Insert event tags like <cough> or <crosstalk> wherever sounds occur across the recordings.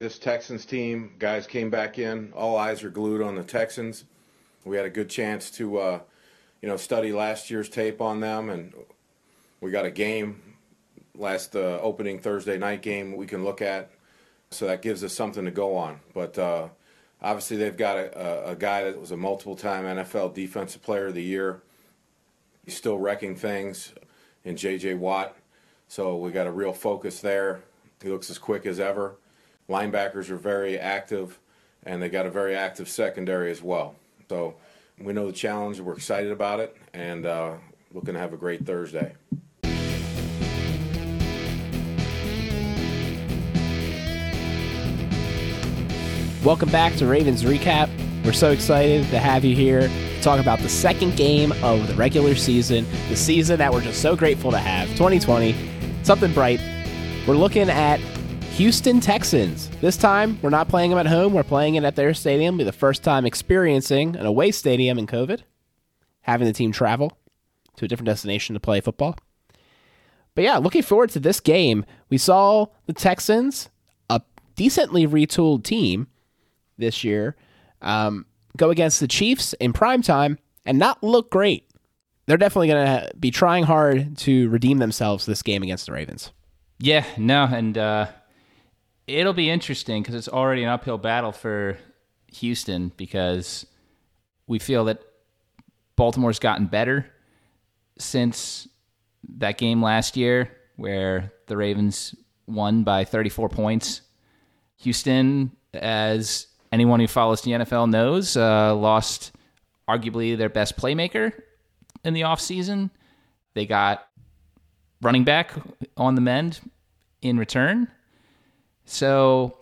This Texans team, guys came back in. All eyes are glued on the Texans. We had a good chance to, uh, you know, study last year's tape on them, and we got a game last uh, opening Thursday night game we can look at. So that gives us something to go on. But uh, obviously, they've got a, a, guy that was a multiple time NFL Defensive Player of the Year. He's still wrecking things in J.J. Watt. So we got a real focus there. He looks as quick as ever. Linebackers are very active, and they got a very active secondary as well. So we know the challenge. We're excited about it, and uh, looking to have a great Thursday. Welcome back to Ravens Recap. We're so excited to have you here to talk about the second game of the regular season, the season that we're just so grateful to have, 2020. Something bright. We're looking at Houston Texans. This time, we're not playing them at home. We're playing it at their stadium. It'll be the first time experiencing an away stadium in COVID, having the team travel to a different destination to play football. But yeah, looking forward to this game. We saw the Texans, a decently retooled team this year, um, go against the Chiefs in prime time and not look great. They're definitely going to be trying hard to redeem themselves this game against the Ravens. Yeah, no, and uh, it'll be interesting because it's already an uphill battle for Houston because we feel that Baltimore's gotten better since that game last year where the Ravens won by 34 points. Houston, as anyone who follows the NFL knows, uh, lost arguably their best playmaker in the offseason. They got running back on the mend in return. So,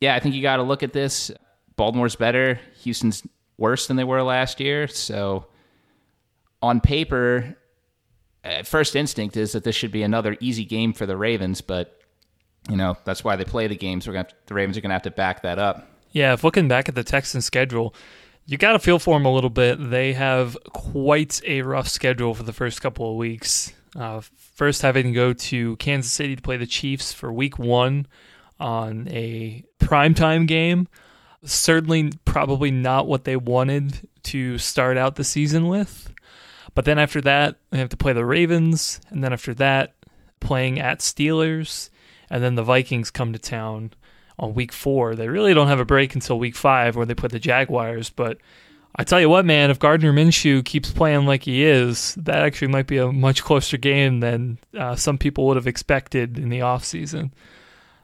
yeah, I think you got to look at this. Baltimore's better. Houston's worse than they were last year. So, on paper, first instinct is that this should be another easy game for the Ravens, but you know that's why they play the games. We're gonna to, the Ravens are going to have to back that up. Yeah, if looking back at the Texans' schedule, you got to feel for them a little bit. They have quite a rough schedule for the first couple of weeks. Uh, first, having to go to Kansas City to play the Chiefs for Week One on a primetime game. Certainly, probably not what they wanted to start out the season with. But then after that, they have to play the Ravens, and then after that, playing at Steelers, and then the Vikings come to town on week four. They really don't have a break until week five, where they put the Jaguars. But I tell you what, man, if Gardner Minshew keeps playing like he is, that actually might be a much closer game than uh, some people would have expected in the offseason.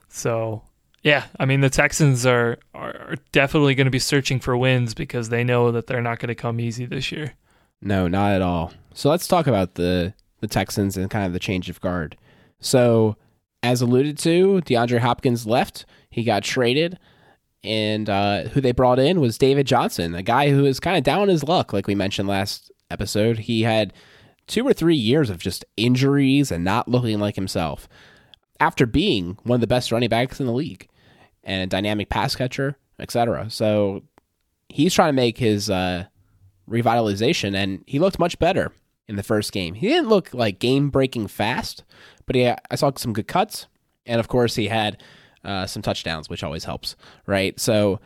So yeah, I mean the Texans are are definitely going to be searching for wins because they know that they're not going to come easy this year. No, not at all. So let's talk about the the Texans and kind of the change of guard. So as alluded to, DeAndre Hopkins left. He got traded, and uh, who they brought in was David Johnson, a guy who is kind of down his luck, like we mentioned last episode. He had two or three years of just injuries and not looking like himself after being one of the best running backs in the league and a dynamic pass catcher, etc. So he's trying to make his uh, revitalization, and he looked much better in the first game. He didn't look like game breaking fast, but he, I saw some good cuts, and of course he had uh, some touchdowns, which always helps, right? So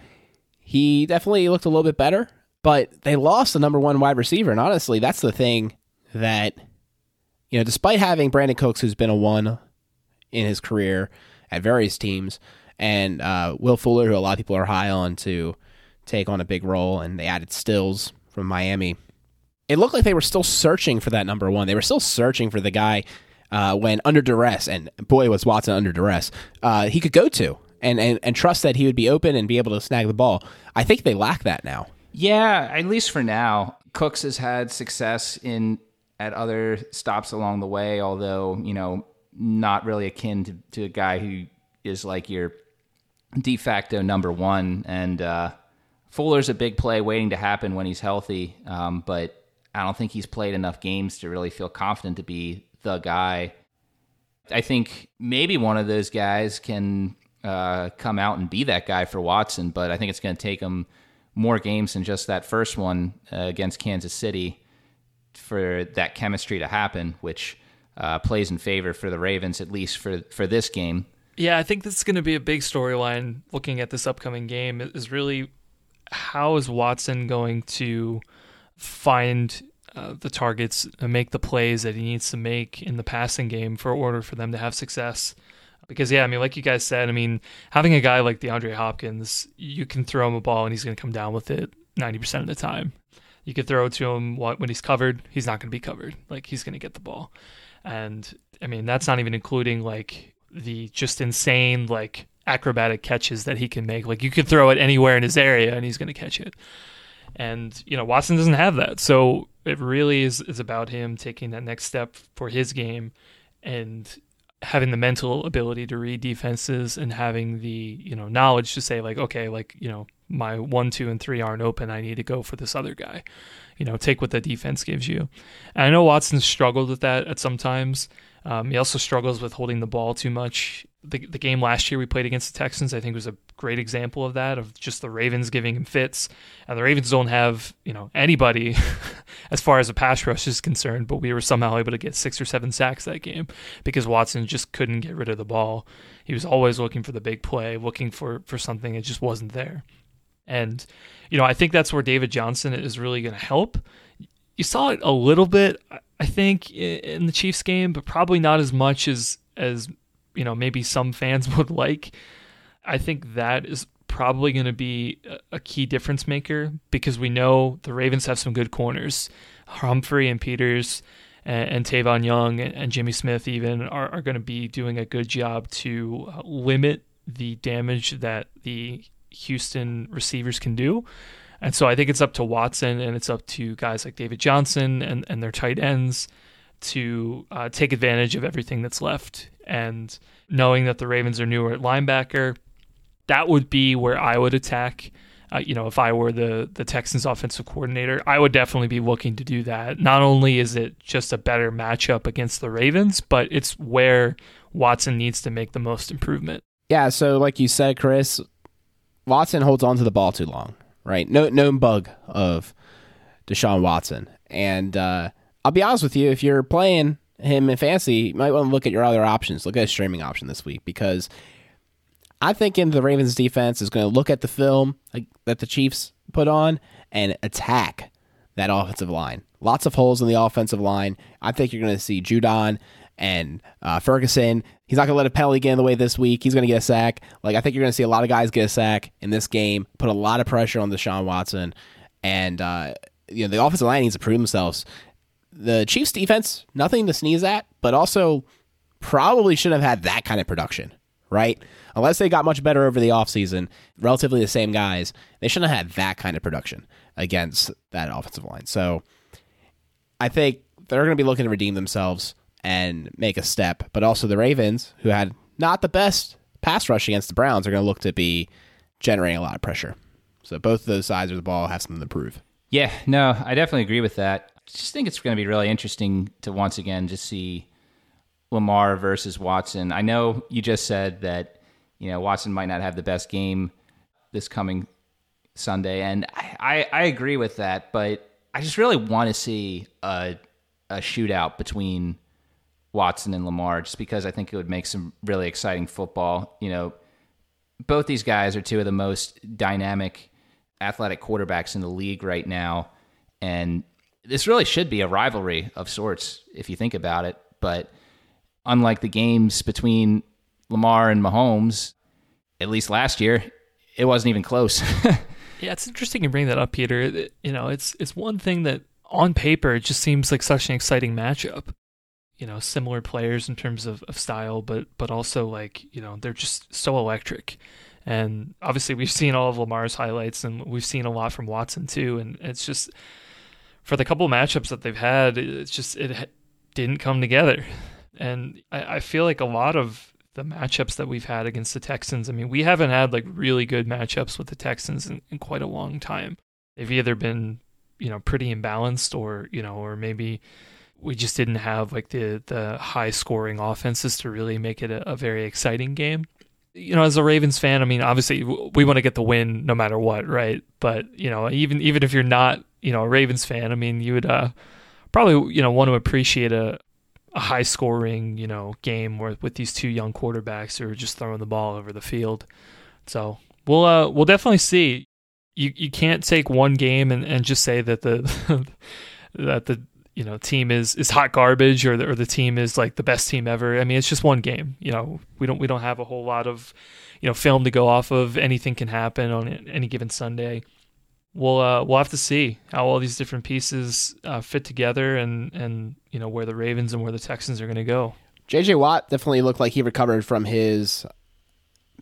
he definitely looked a little bit better, but they lost the number one wide receiver, and honestly, that's the thing that you know, despite having Brandin Cooks, who's been a one in his career at various teams, and uh, Will Fuller, who a lot of people are high on to take on a big role, and they added Stills from Miami. It looked like they were still searching for that number one. They were still searching for the guy uh, when under duress, and boy was Watson under duress. Uh, he could go to and, and and trust that he would be open and be able to snag the ball. I think they lack that now. Yeah, at least for now. Cooks has had success in at other stops along the way, although you know not really akin to, to a guy who is like your de facto number one. And uh, Fuller's a big play waiting to happen when he's healthy, um, but I don't think he's played enough games to really feel confident to be the guy. I think maybe one of those guys can uh, come out and be that guy for Watson, but I think it's going to take him more games than just that first one uh, against Kansas City for that chemistry to happen, which uh, plays in favor for the Ravens, at least for, for this game. Yeah, I think this is going to be a big storyline looking at this upcoming game is really how is Watson going to find uh, the targets and make the plays that he needs to make in the passing game for order for them to have success. Because yeah, I mean, like you guys said, I mean, having a guy like DeAndre Hopkins, you can throw him a ball and he's going to come down with it ninety percent of the time. You could throw it to him when he's covered, he's not going to be covered. Like he's going to get the ball, and I mean that's not even including like the just insane like acrobatic catches that he can make. Like you could throw it anywhere in his area and he's going to catch it. And you know Watson doesn't have that, so it really is is about him taking that next step for his game and having the mental ability to read defenses and having the you know knowledge to say like okay like you know my one two and three aren't open. I need to go for this other guy. You know take what the defense gives you. And i know watson struggled with that at some times. Um, he also struggles with holding the ball too much. The, the game last year we played against the Texans, I think, was a great example of that, of just the Ravens giving him fits. And the Ravens don't have, you know, anybody <laughs> as far as a pass rush is concerned, but we were somehow able to get six or seven sacks that game because Watson just couldn't get rid of the ball. He was always looking for the big play, looking for, for something that just wasn't there. And, you know, I think that's where David Johnson is really going to help. You saw it a little bit. I think in the Chiefs game, but probably not as much as as you know maybe some fans <laughs> would like. I think that is probably going to be a key difference maker because we know the Ravens have some good corners. Humphrey and Peters and, and Tavon Young and, Jimmy Smith even are, are going to be doing a good job to uh, limit the damage that the Houston receivers can do. And so I think it's up to Watson and it's up to guys like David Johnson and, and their tight ends to uh, take advantage of everything that's left. And knowing that the Ravens are newer at linebacker, that would be where I would attack. Uh, you know, if I were the the Texans offensive coordinator, I would definitely be looking to do that. Not only is it just a better matchup against the Ravens, but it's where Watson needs to make the most improvement. Yeah, so like you said, Chris, Watson holds on to the ball too long right? No known bug of Deshaun Watson. And uh, I'll be honest with you, if you're playing him in fantasy, you might want to look at your other options. Look at a streaming option this week because I think in the Ravens defense is going to look at the film that the Chiefs put on and attack that offensive line. Lots of holes in the offensive line. I think you're going to see Judon and uh, Ferguson. He's not going to let a penalty get in the way this week. He's going to get a sack. Like I think you're going to see a lot of guys get a sack in this game. Put a lot of pressure on Deshaun Watson, and uh, you know the offensive line needs to prove themselves. The Chiefs' defense, nothing to sneeze at, but also probably shouldn't have had that kind of production, right? Unless they got much better over the offseason, relatively the same guys, they shouldn't have had that kind of production against that offensive line. So I think they're going to be looking to redeem themselves and make a step. But also the Ravens, who had not the best pass rush against the Browns, are going to look to be generating a lot of pressure. So both of those sides of the ball have something to prove. Yeah, no, I definitely agree with that. Just think it's going to be really interesting to once again just see Lamar versus Watson. I know you just said that you know Watson might not have the best game this coming Sunday, and I, I, agree with that. But I just really want to see a a shootout between Watson and Lamar, just because I think it would make some really exciting football. You know, both these guys are two of the most dynamic athletic quarterbacks in the league right now. And this really should be a rivalry of sorts if you think about it. But unlike the games between Lamar and Mahomes, at least last year, it wasn't even close. <laughs> yeah, it's interesting you bring that up, Peter. You know, it's it's one thing that on paper it just seems like such an exciting matchup you know similar players in terms of, of style but but also like you know they're just so electric and obviously we've seen all of Lamar's highlights and we've seen a lot from Watson too and it's just for the couple matchups that they've had it's just it didn't come together and I, I feel like a lot of the matchups that we've had against the Texans I mean we haven't had like really good matchups with the Texans in, in quite a long time they've either been you know pretty imbalanced or you know or maybe we just didn't have like the the high scoring offenses to really make it a, a, very exciting game. You know, as a Ravens fan, I mean, obviously we want to get the win no matter what, right? But you know, even even if you're not, you know, a Ravens fan, I mean, you would uh, probably you know want to appreciate a a high scoring, you know, game where with these two young quarterbacks who are just throwing the ball over the field. So we'll uh, we'll definitely see. You you can't take one game and, and just say that the <laughs> that the you know team is is hot garbage or the, or the team is like the best team ever. I mean, it's just one game. You know, we don't we don't have a whole lot of you know film to go off of. Anything can happen on any given Sunday. We'll uh, we'll have to see how all these different pieces uh, fit together and and you know where the Ravens and where the Texans are going to go. JJ Watt definitely looked like he recovered from his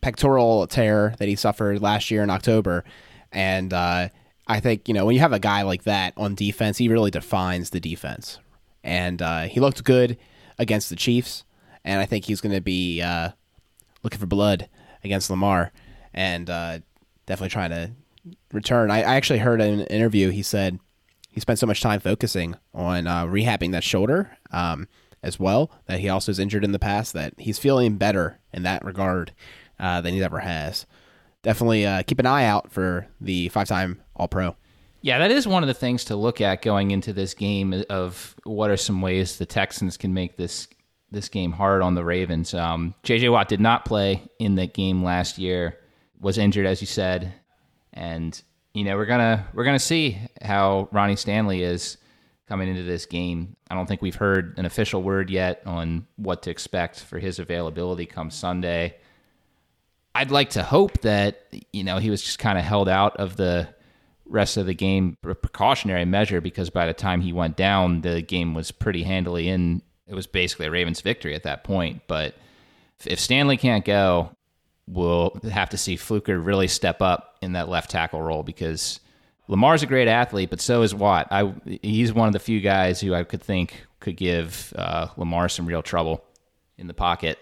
pectoral tear that he suffered last year in October, and uh, I think you know when you have a guy like that on defense, he really defines the defense, and uh, he looked good against the Chiefs, and I think he's going to be uh, looking for blood against Lamar, and uh, definitely trying to return. I, I, actually heard in an interview he said he spent so much time focusing on uh, rehabbing that shoulder um, as well that he also is injured in the past that he's feeling better in that regard uh, than he ever has. Definitely uh, keep an eye out for the five-time All-Pro. Yeah, that is one of the things to look at going into this game of what are some ways the Texans can make this this game hard on the Ravens. Um, JJ Watt did not play in that game last year, was injured as you said, and you know we're gonna we're gonna see how Ronnie Stanley is coming into this game. I don't think we've heard an official word yet on what to expect for his availability come Sunday. I'd like to hope that you know he was just kind of held out of the rest of the game precautionary measure because by the time he went down the game was pretty handily in it was basically a Ravens victory at that point but if Stanley can't go we'll have to see Fluker really step up in that left tackle role because Lamar's a great athlete, but so is Watt. I he's one of the few guys who I could think could give uh, Lamar some real trouble in the pocket.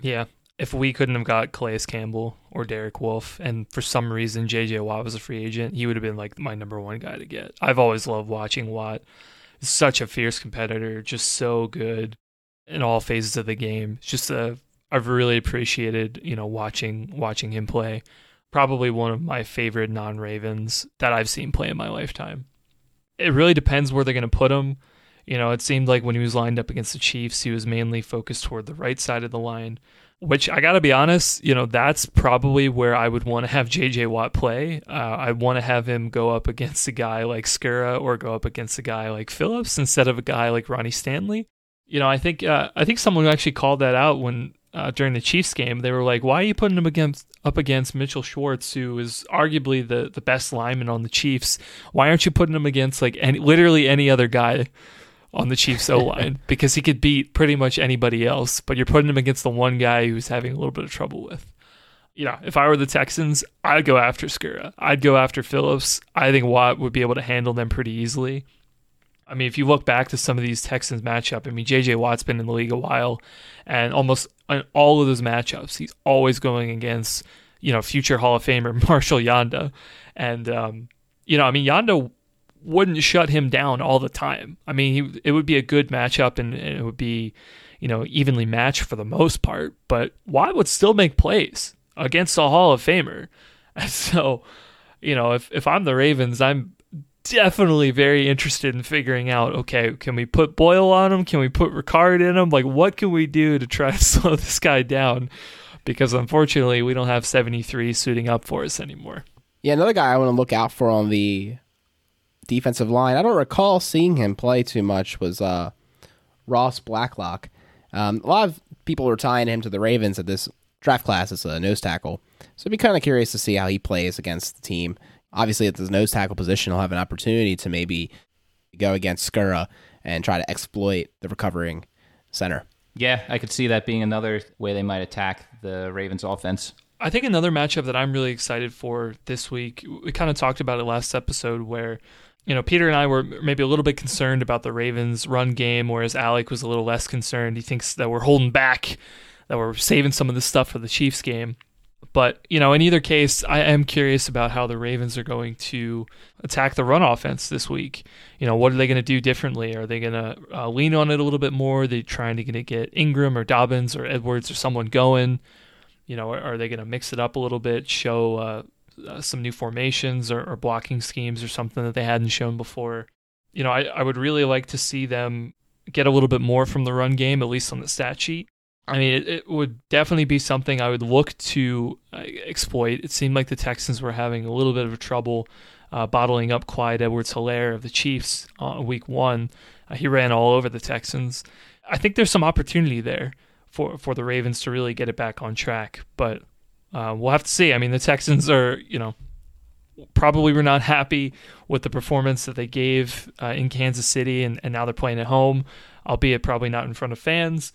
Yeah, if we couldn't have got Calais Campbell or Derek Wolfe, and for some reason JJ Watt was a free agent, he would have been like my number one guy to get. I've always loved watching Watt. Such a fierce competitor, just so good in all phases of the game. It's Just a I've really appreciated, you know, watching watching him play. Probably one of my favorite non-Ravens that I've seen play in my lifetime. It really depends where they're going to put him. You know, it seemed like when he was lined up against the Chiefs, he was mainly focused toward the right side of the line, which I got to be honest, you know, that's probably where I would want to have JJ Watt play. Uh, I want to have him go up against a guy like Skura or go up against a guy like Phillips instead of a guy like Ronnie Stanley. You know, I think uh, I think someone actually called that out when uh, during the Chiefs game, they were like, "Why are you putting him against up against Mitchell Schwartz, who is arguably the the best lineman on the Chiefs? Why aren't you putting him against like any literally any other guy on the Chiefs O line <laughs> because he could beat pretty much anybody else, but you're putting him against the one guy who's having a little bit of trouble with." You know, if I were the Texans, I'd go after Skura. I'd go after Phillips. I think Watt would be able to handle them pretty easily. I mean, if you look back to some of these Texans matchup, I mean, J.J. Watt's been in the league a while, and almost in all of those matchups, he's always going against, you know, future Hall of Famer <laughs> Marshall Yanda. And, um, you know, I mean, Yanda wouldn't shut him down all the time. I mean, he, it would be a good matchup and, and it would be, you know, evenly matched for the most part, but Watt would still make plays against a Hall of Famer. And <laughs> so, you know, if, if I'm the Ravens, I'm definitely very interested in figuring out okay, can we put Boyle on him? Can we put Ricard in him? Like, what can we do to try to <laughs> slow this guy down? Because unfortunately, we don't have 73 suiting up for us anymore. Yeah, another guy I want to look out for on the defensive line. I don't recall seeing him play too much. Was uh, Ross Blacklock. Um, a lot of people were tying him to the Ravens at this draft class as a nose tackle. So I'd be kind of curious to see how he plays against the team obviously at the nose tackle position, he'll have an opportunity to maybe go against Skura and try to exploit the recovering center. Yeah, I could see that being another way they might attack the Ravens offense. I think another matchup that I'm really excited for this week, we kind of talked about it last episode where, you know, Peter and I were maybe a little bit concerned about the Ravens run game, whereas Alec was a little less concerned. He thinks that we're holding back, that we're saving some of this stuff for the Chiefs game. But, you know, in either case, I am curious about how the Ravens are going to attack the run offense this week. You know, what are they going to do differently? Are they going to uh, lean on it a little bit more? Are they trying to get Ingram or Dobbins or Edwards or someone going? You know, are, are they going to mix it up a little bit, show uh, uh, some new formations or, or, blocking schemes or something that they hadn't shown before? You know, I, I would really like to see them get a little bit more from the run game, at least on the stat sheet. I mean, it, it would definitely be something I would look to uh, exploit. It seemed like the Texans were having a little bit of trouble uh, bottling up Clyde Edwards Helaire of the Chiefs on week one. Uh, he ran all over the Texans. I think there's some opportunity there for, for the Ravens to really get it back on track, but uh, we'll have to see. I mean, the Texans are, you know, probably were not happy with the performance that they gave uh, in Kansas City, and, and now they're playing at home, albeit probably not in front of fans.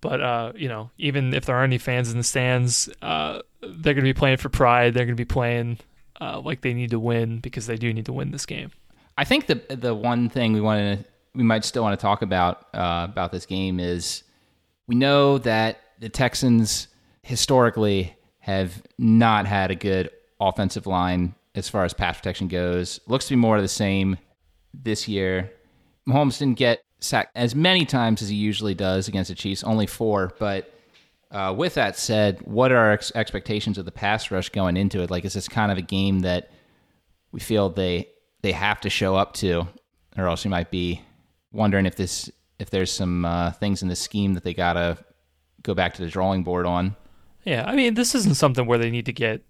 But uh, you know, even if there aren't any fans in the stands, uh, they're going to be playing for pride. They're going to be playing uh, like they need to win because they do need to win this game. I think the the one thing we want to we might still want to talk about uh, about this game is we know that the Texans historically have not had a good offensive line as far as pass protection goes. Looks to be more of the same this year. Mahomes didn't get sacked as many times as he usually does against the Chiefs, only four. But uh, with that said, what are our ex- expectations of the pass rush going into it? Like, is this kind of a game that we feel they they have to show up to, or else you might be wondering if this if there's some uh, things in the scheme that they gotta go back to the drawing board on. Yeah, I mean, this isn't something where they need to get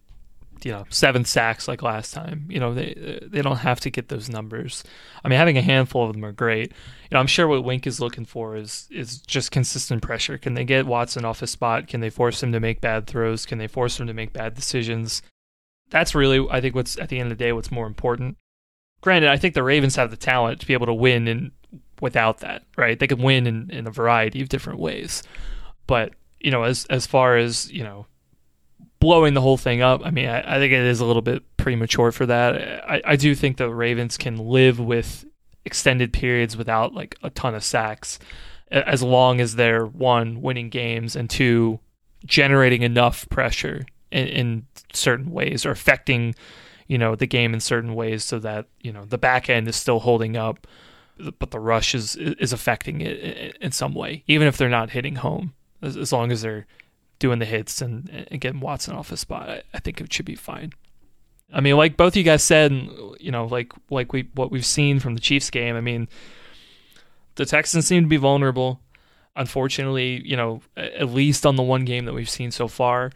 you know seven sacks like last time. You know they they don't have to get those numbers. I mean, having a handful of them are great. You know, I'm sure what Wink is looking for is is just consistent pressure. Can they get Watson off his spot? Can they force him to make bad throws? Can they force him to make bad decisions? That's really, I think, what's at the end of the day, what's more important. Granted, I think the Ravens have the talent to be able to win and without that, right? They can win in, in a variety of different ways. But, you know, as as far as, you know, blowing the whole thing up. I mean, I, I, think it is a little bit premature for that. I, I do think the Ravens can live with extended periods without like a ton of sacks, as long as they're one winning games and two generating enough pressure in, in certain ways or affecting, you know, the game in certain ways so that you know the back end is still holding up, but the rush is is affecting it in some way, even if they're not hitting home. As, as long as they're doing the hits and, and getting Watson off his spot, I, I think it should be fine. I mean, like both you guys said, you know, like like we what we've seen from the Chiefs game. I mean, the Texans seem to be vulnerable. Unfortunately, you know, at least on the one game that we've seen so far,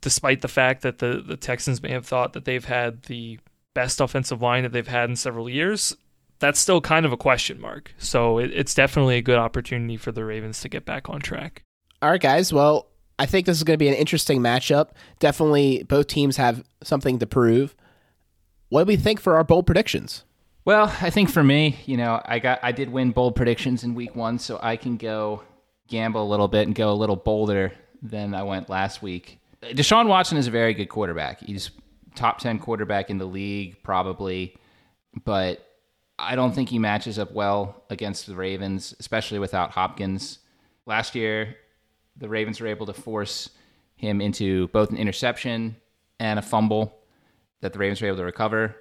despite the fact that the the Texans may have thought that they've had the best offensive line that they've had in several years, that's still kind of a question mark. So it, it's definitely a good opportunity for the Ravens to get back on track. All right, guys. Well, I think this is going to be an interesting matchup. Definitely, both teams have something to prove. What do we think for our bold predictions? Well, I think for me, you know, I got I did win bold predictions in week one, so I can go gamble a little bit and go a little bolder than I went last week. Deshaun Watson is a very good quarterback. He's top ten quarterback in the league, probably, but I don't think he matches up well against the Ravens, especially without Hopkins. Last year, the Ravens were able to force him into both an interception and a fumble that the Ravens were able to recover.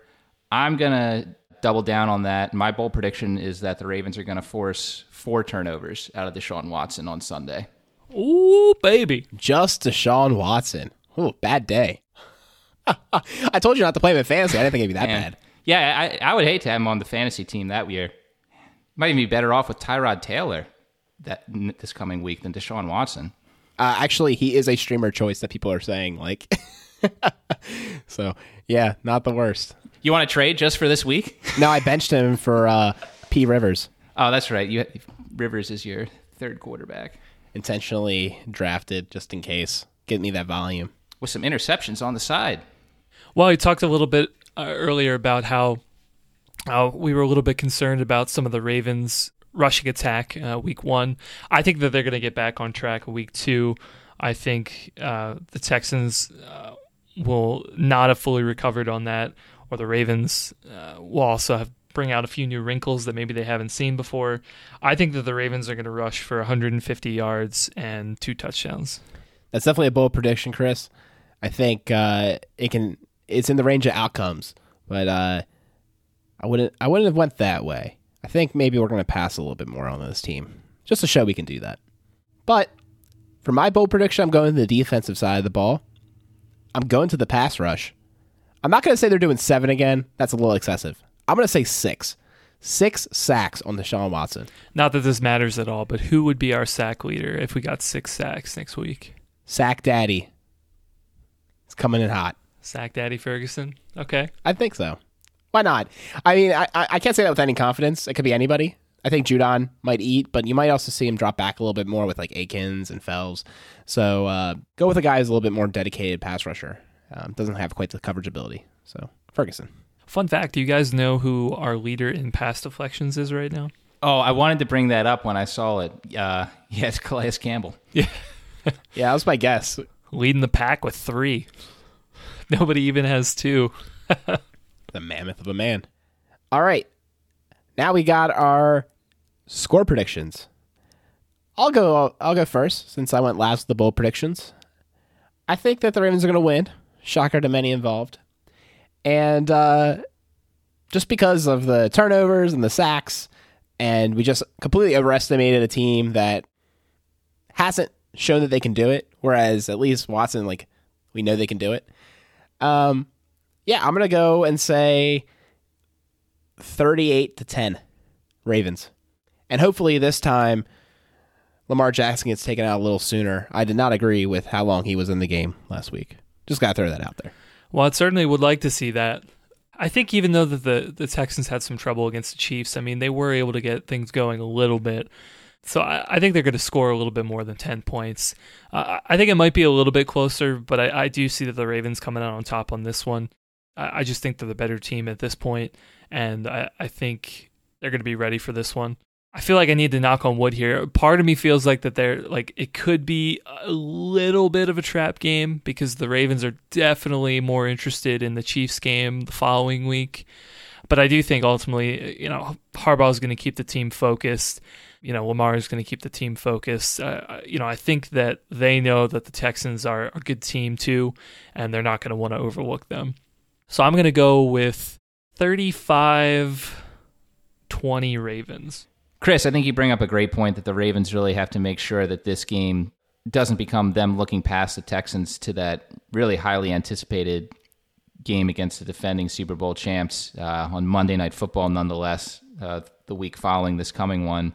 I'm going to double down on that. My bold prediction is that the Ravens are going to force four turnovers out of Deshaun Watson on Sunday. Ooh, baby. Just Deshaun Watson. Ooh, bad day. <laughs> I told you not to play him in fantasy. I didn't think it'd be that Man. bad. Yeah, I, I would hate to have him on the fantasy team that year. Might even be better off with Tyrod Taylor that this coming week than Deshaun Watson. Uh, actually, he is a streamer choice that people are saying like. <laughs> so yeah, not the worst. You want to trade just for this week? no, I benched him for uh, P Rivers. Oh, that's right. You Rivers is your third quarterback. Intentionally drafted just in case. Get me that volume with some interceptions on the side. Well, you talked a little bit uh, earlier about how uh, we were a little bit concerned about some of the Ravens' rushing attack uh, week one. I think that they're going to get back on track week two. I think uh, the Texans uh, will not have fully recovered on that, or the Ravens uh, will also have bring out a few new wrinkles that maybe they haven't seen before. I think that the Ravens are going to rush for 150 yards and two touchdowns. That's definitely a bold prediction, Chris. I think uh, it can. It's in the range of outcomes, but uh, I wouldn't. I wouldn't have went that way. I think maybe we're going to pass a little bit more on this team just to show we can do that. But for my bold prediction, I'm going to the defensive side of the ball. I'm going to the pass rush. I'm not going to say they're doing seven again. That's a little excessive. I'm going to say six. Six sacks on Deshaun Watson. Not that this matters at all, but who would be our sack leader if we got six sacks next week? Sack Daddy. It's coming in hot. Sack Daddy Ferguson. Okay. I think so. Why not? I mean, I, I I can't say that with any confidence. It could be anybody. I think Judon might eat, but you might also see him drop back a little bit more with like Akins and Fells. So uh, go with a guy who's a little bit more dedicated pass rusher. Um, doesn't have quite the coverage ability. So Ferguson. Fun fact: Do you guys know who our leader in pass deflections is right now? Oh, I wanted to bring that up when I saw it. Uh, <laughs> yes, Calais Campbell. Yeah, that was my guess. Leading the pack with three. <laughs> Nobody even has two. <laughs> The mammoth of a man. All right. Now we got our score predictions. I'll go I'll go first since I went last with the bold predictions. I think that the Ravens are going to win. Shocker to many involved. And uh, just because of the turnovers and the sacks, and we just completely overestimated a team that hasn't shown that they can do it. Whereas at least Watson, like, we know they can do it. Um, yeah, I'm gonna go and say 38 to 10, Ravens, and hopefully this time Lamar Jackson gets taken out a little sooner. I did not agree with how long he was in the game last week. Just gotta throw that out there. Well, I certainly would like to see that. I think even though that the, the Texans had some trouble against the Chiefs, I mean, they were able to get things going a little bit. So I, I think they're going to score a little bit more than 10 points. Uh, I think it might be a little bit closer, but I, I do see that the Ravens coming out on top on this one. I, I just think they're the better team at this point, and I, I think they're going to be ready for this one. I feel like I need to knock on wood here. Part of me feels like that they're like it could be a little bit of a trap game because the Ravens are definitely more interested in the Chiefs game the following week. But I do think ultimately, you know, Harbaugh is going to keep the team focused. You know, Lamar is going to keep the team focused. Uh, you know, I think that they know that the Texans are a good team too, and they're not going to want to overlook them. So I'm going to go with 35 20 Ravens. Chris, I think you bring up a great point that the Ravens really have to make sure that this game doesn't become them looking past the Texans to that really highly anticipated game against the defending Super Bowl champs uh, on Monday Night Football, nonetheless, uh, the week following this coming one.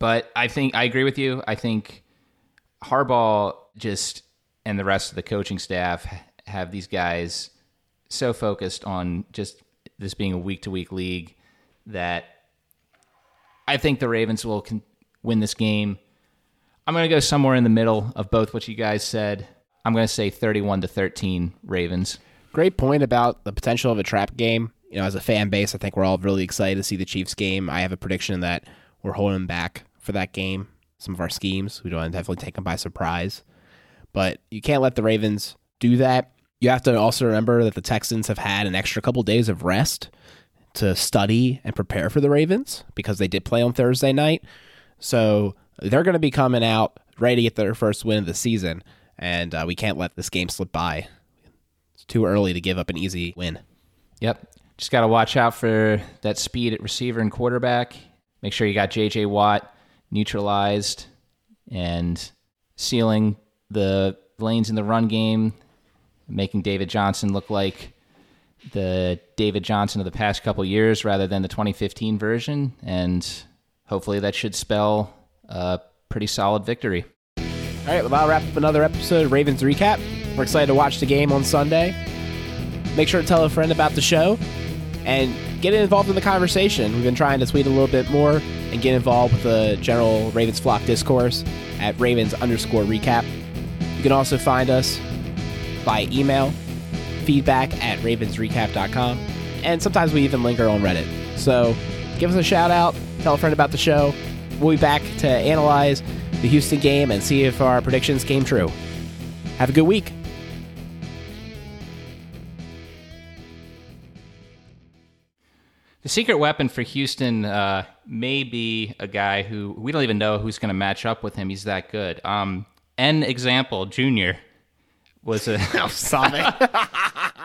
But I think I agree with you. I think Harbaugh just and the rest of the coaching staff have these guys so focused on just this being a week to week league that I think the Ravens will con- win this game. I'm going to go somewhere in the middle of both what you guys said. I'm going to say 31 to 13 Ravens. Great point about the potential of a trap game. You know, as a fan base, I think we're all really excited to see the Chiefs game. I have a prediction that we're holding back for that game. Some of our schemes, we don't want to definitely take them by surprise. But you can't let the Ravens do that. You have to also remember that the Texans have had an extra couple days of rest to study and prepare for the Ravens because they did play on Thursday night. So they're going to be coming out ready to get their first win of the season. And uh, we can't let this game slip by. It's too early to give up an easy win. Yep. Just got to watch out for that speed at receiver and quarterback. Make sure you got J.J. Watt neutralized and sealing the lanes in the run game, making David Johnson look like the David Johnson of the past couple years rather than the 2015 version. And hopefully that should spell a pretty solid victory. All right, well, that'll wrap up another episode of Ravens Recap. We're excited to watch the game on Sunday. Make sure to tell a friend about the show and get involved in the conversation. We've been trying to tweet a little bit more and get involved with the general Ravens flock discourse at Ravens underscore recap. You can also find us by email, feedback at ravensrecap.com, and sometimes we even linger on Reddit. So give us a shout out, tell a friend about the show. We'll be back to analyze the Houston game and see if our predictions came true. Have a good week. The secret weapon for Houston uh, may be a guy who we don't even know who's going to match up with him. He's that good. Um, N example, Junior was a <laughs> it. <laughs>